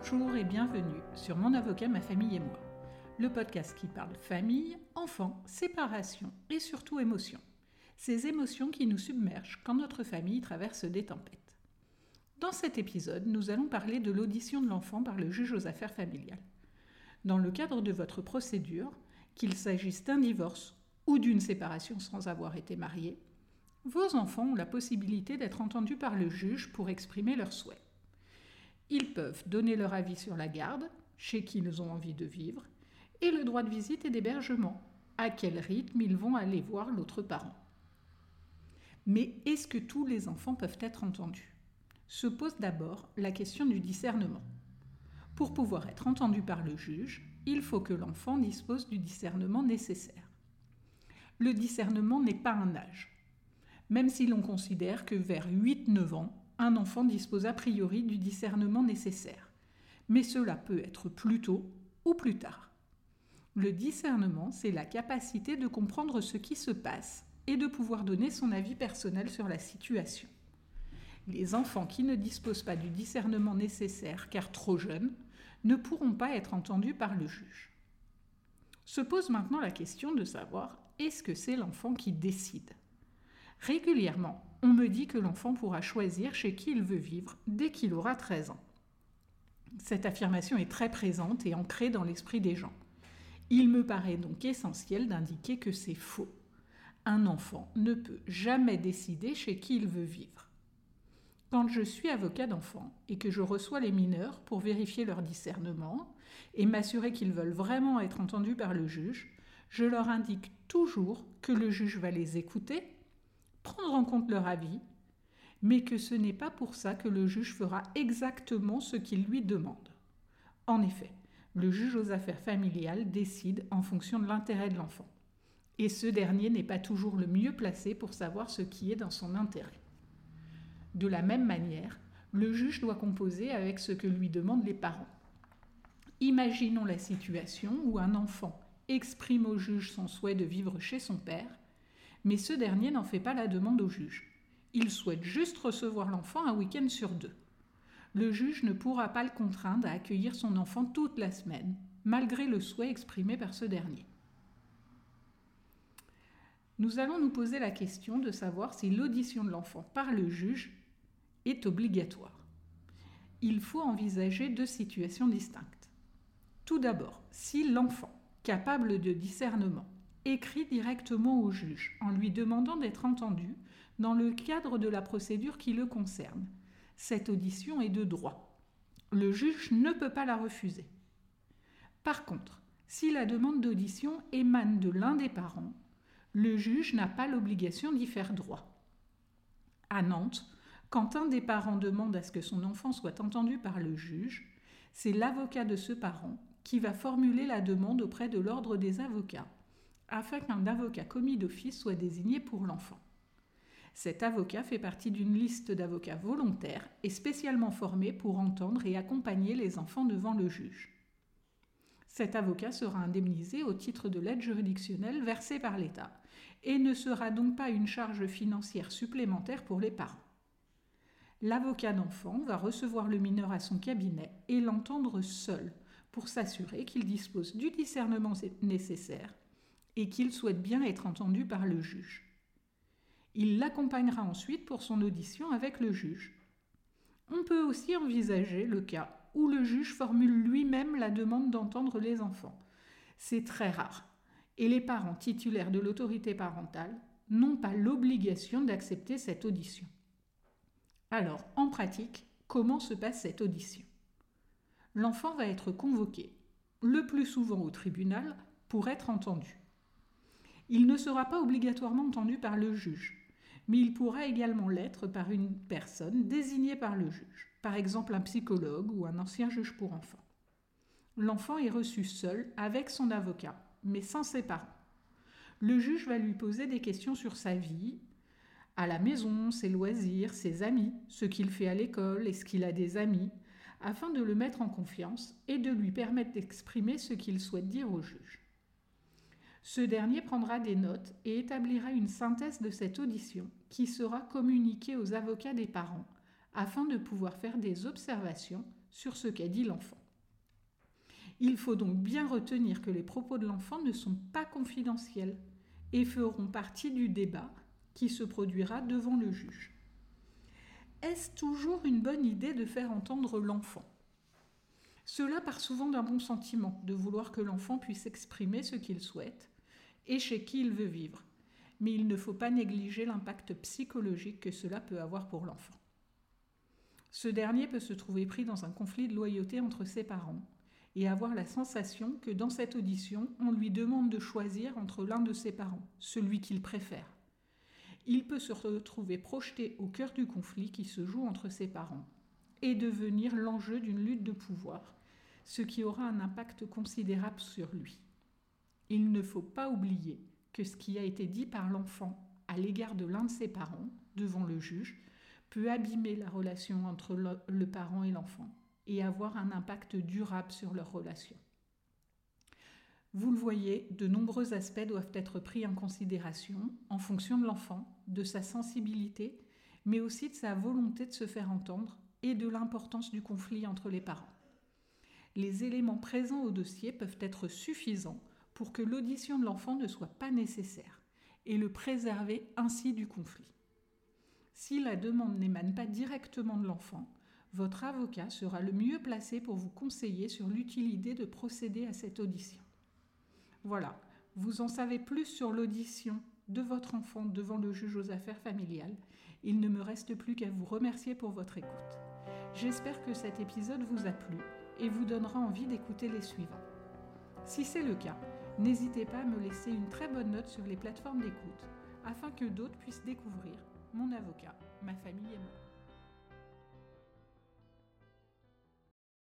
Bonjour et bienvenue sur Mon avocat, ma famille et moi, le podcast qui parle famille, enfants, séparation et surtout émotions. Ces émotions qui nous submergent quand notre famille traverse des tempêtes. Dans cet épisode, nous allons parler de l'audition de l'enfant par le juge aux affaires familiales. Dans le cadre de votre procédure, qu'il s'agisse d'un divorce ou d'une séparation sans avoir été marié, vos enfants ont la possibilité d'être entendus par le juge pour exprimer leurs souhaits. Ils peuvent donner leur avis sur la garde, chez qui ils ont envie de vivre, et le droit de visite et d'hébergement, à quel rythme ils vont aller voir l'autre parent. Mais est-ce que tous les enfants peuvent être entendus? Se pose d'abord la question du discernement. Pour pouvoir être entendu par le juge, il faut que l'enfant dispose du discernement nécessaire. Le discernement n'est pas un âge. Même si l'on considère que vers 8-9 ans, un enfant dispose a priori du discernement nécessaire. Mais cela peut être plus tôt ou plus tard. Le discernement, c'est la capacité de comprendre ce qui se passe et de pouvoir donner son avis personnel sur la situation. Les enfants qui ne disposent pas du discernement nécessaire car trop jeunes ne pourront pas être entendus par le juge. Se pose maintenant la question de savoir est-ce que c'est l'enfant qui décide? Régulièrement, on me dit que l'enfant pourra choisir chez qui il veut vivre dès qu'il aura 13 ans. Cette affirmation est très présente et ancrée dans l'esprit des gens. Il me paraît donc essentiel d'indiquer que c'est faux. Un enfant ne peut jamais décider chez qui il veut vivre. Quand je suis avocat d'enfants et que je reçois les mineurs pour vérifier leur discernement et m'assurer qu'ils veulent vraiment être entendus par le juge, je leur indique toujours que le juge va les écouter prendre en compte leur avis, mais que ce n'est pas pour ça que le juge fera exactement ce qu'il lui demande. En effet, le juge aux affaires familiales décide en fonction de l'intérêt de l'enfant, et ce dernier n'est pas toujours le mieux placé pour savoir ce qui est dans son intérêt. De la même manière, le juge doit composer avec ce que lui demandent les parents. Imaginons la situation où un enfant exprime au juge son souhait de vivre chez son père mais ce dernier n'en fait pas la demande au juge. Il souhaite juste recevoir l'enfant un week-end sur deux. Le juge ne pourra pas le contraindre à accueillir son enfant toute la semaine, malgré le souhait exprimé par ce dernier. Nous allons nous poser la question de savoir si l'audition de l'enfant par le juge est obligatoire. Il faut envisager deux situations distinctes. Tout d'abord, si l'enfant, capable de discernement, écrit directement au juge en lui demandant d'être entendu dans le cadre de la procédure qui le concerne. Cette audition est de droit. Le juge ne peut pas la refuser. Par contre, si la demande d'audition émane de l'un des parents, le juge n'a pas l'obligation d'y faire droit. À Nantes, quand un des parents demande à ce que son enfant soit entendu par le juge, c'est l'avocat de ce parent qui va formuler la demande auprès de l'ordre des avocats afin qu'un avocat commis d'office soit désigné pour l'enfant. Cet avocat fait partie d'une liste d'avocats volontaires et spécialement formés pour entendre et accompagner les enfants devant le juge. Cet avocat sera indemnisé au titre de l'aide juridictionnelle versée par l'État et ne sera donc pas une charge financière supplémentaire pour les parents. L'avocat d'enfant va recevoir le mineur à son cabinet et l'entendre seul pour s'assurer qu'il dispose du discernement nécessaire et qu'il souhaite bien être entendu par le juge. Il l'accompagnera ensuite pour son audition avec le juge. On peut aussi envisager le cas où le juge formule lui-même la demande d'entendre les enfants. C'est très rare, et les parents titulaires de l'autorité parentale n'ont pas l'obligation d'accepter cette audition. Alors, en pratique, comment se passe cette audition? L'enfant va être convoqué, le plus souvent au tribunal, pour être entendu. Il ne sera pas obligatoirement entendu par le juge, mais il pourra également l'être par une personne désignée par le juge, par exemple un psychologue ou un ancien juge pour enfants. L'enfant est reçu seul avec son avocat, mais sans ses parents. Le juge va lui poser des questions sur sa vie, à la maison, ses loisirs, ses amis, ce qu'il fait à l'école, est-ce qu'il a des amis, afin de le mettre en confiance et de lui permettre d'exprimer ce qu'il souhaite dire au juge. Ce dernier prendra des notes et établira une synthèse de cette audition qui sera communiquée aux avocats des parents afin de pouvoir faire des observations sur ce qu'a dit l'enfant. Il faut donc bien retenir que les propos de l'enfant ne sont pas confidentiels et feront partie du débat qui se produira devant le juge. Est-ce toujours une bonne idée de faire entendre l'enfant? Cela part souvent d'un bon sentiment, de vouloir que l'enfant puisse exprimer ce qu'il souhaite et chez qui il veut vivre. Mais il ne faut pas négliger l'impact psychologique que cela peut avoir pour l'enfant. Ce dernier peut se trouver pris dans un conflit de loyauté entre ses parents et avoir la sensation que dans cette audition, on lui demande de choisir entre l'un de ses parents, celui qu'il préfère. Il peut se retrouver projeté au cœur du conflit qui se joue entre ses parents et devenir l'enjeu d'une lutte de pouvoir, ce qui aura un impact considérable sur lui. Il ne faut pas oublier que ce qui a été dit par l'enfant à l'égard de l'un de ses parents devant le juge peut abîmer la relation entre le, parent et l'enfant et avoir un impact durable sur leur relation. Vous le voyez, de nombreux aspects doivent être pris en considération en fonction de l'enfant, de sa sensibilité, mais aussi de sa volonté de se faire entendre et de l'importance du conflit entre les parents. Les éléments présents au dossier peuvent être suffisants pour que l'audition de l'enfant ne soit pas nécessaire et le préserver ainsi du conflit. Si la demande n'émane pas directement de l'enfant, votre avocat sera le mieux placé pour vous conseiller sur l'utilité de procéder à cette audition. Voilà, vous en savez plus sur l'audition de votre enfant devant le juge aux affaires familiales. Il ne me reste plus qu'à vous remercier pour votre écoute. J'espère que cet épisode vous a plu et vous donnera envie d'écouter les suivants. Si c'est le cas, n'hésitez pas à me laisser une très bonne note sur les plateformes d'écoute afin que d'autres puissent découvrir mon avocat, ma famille et moi.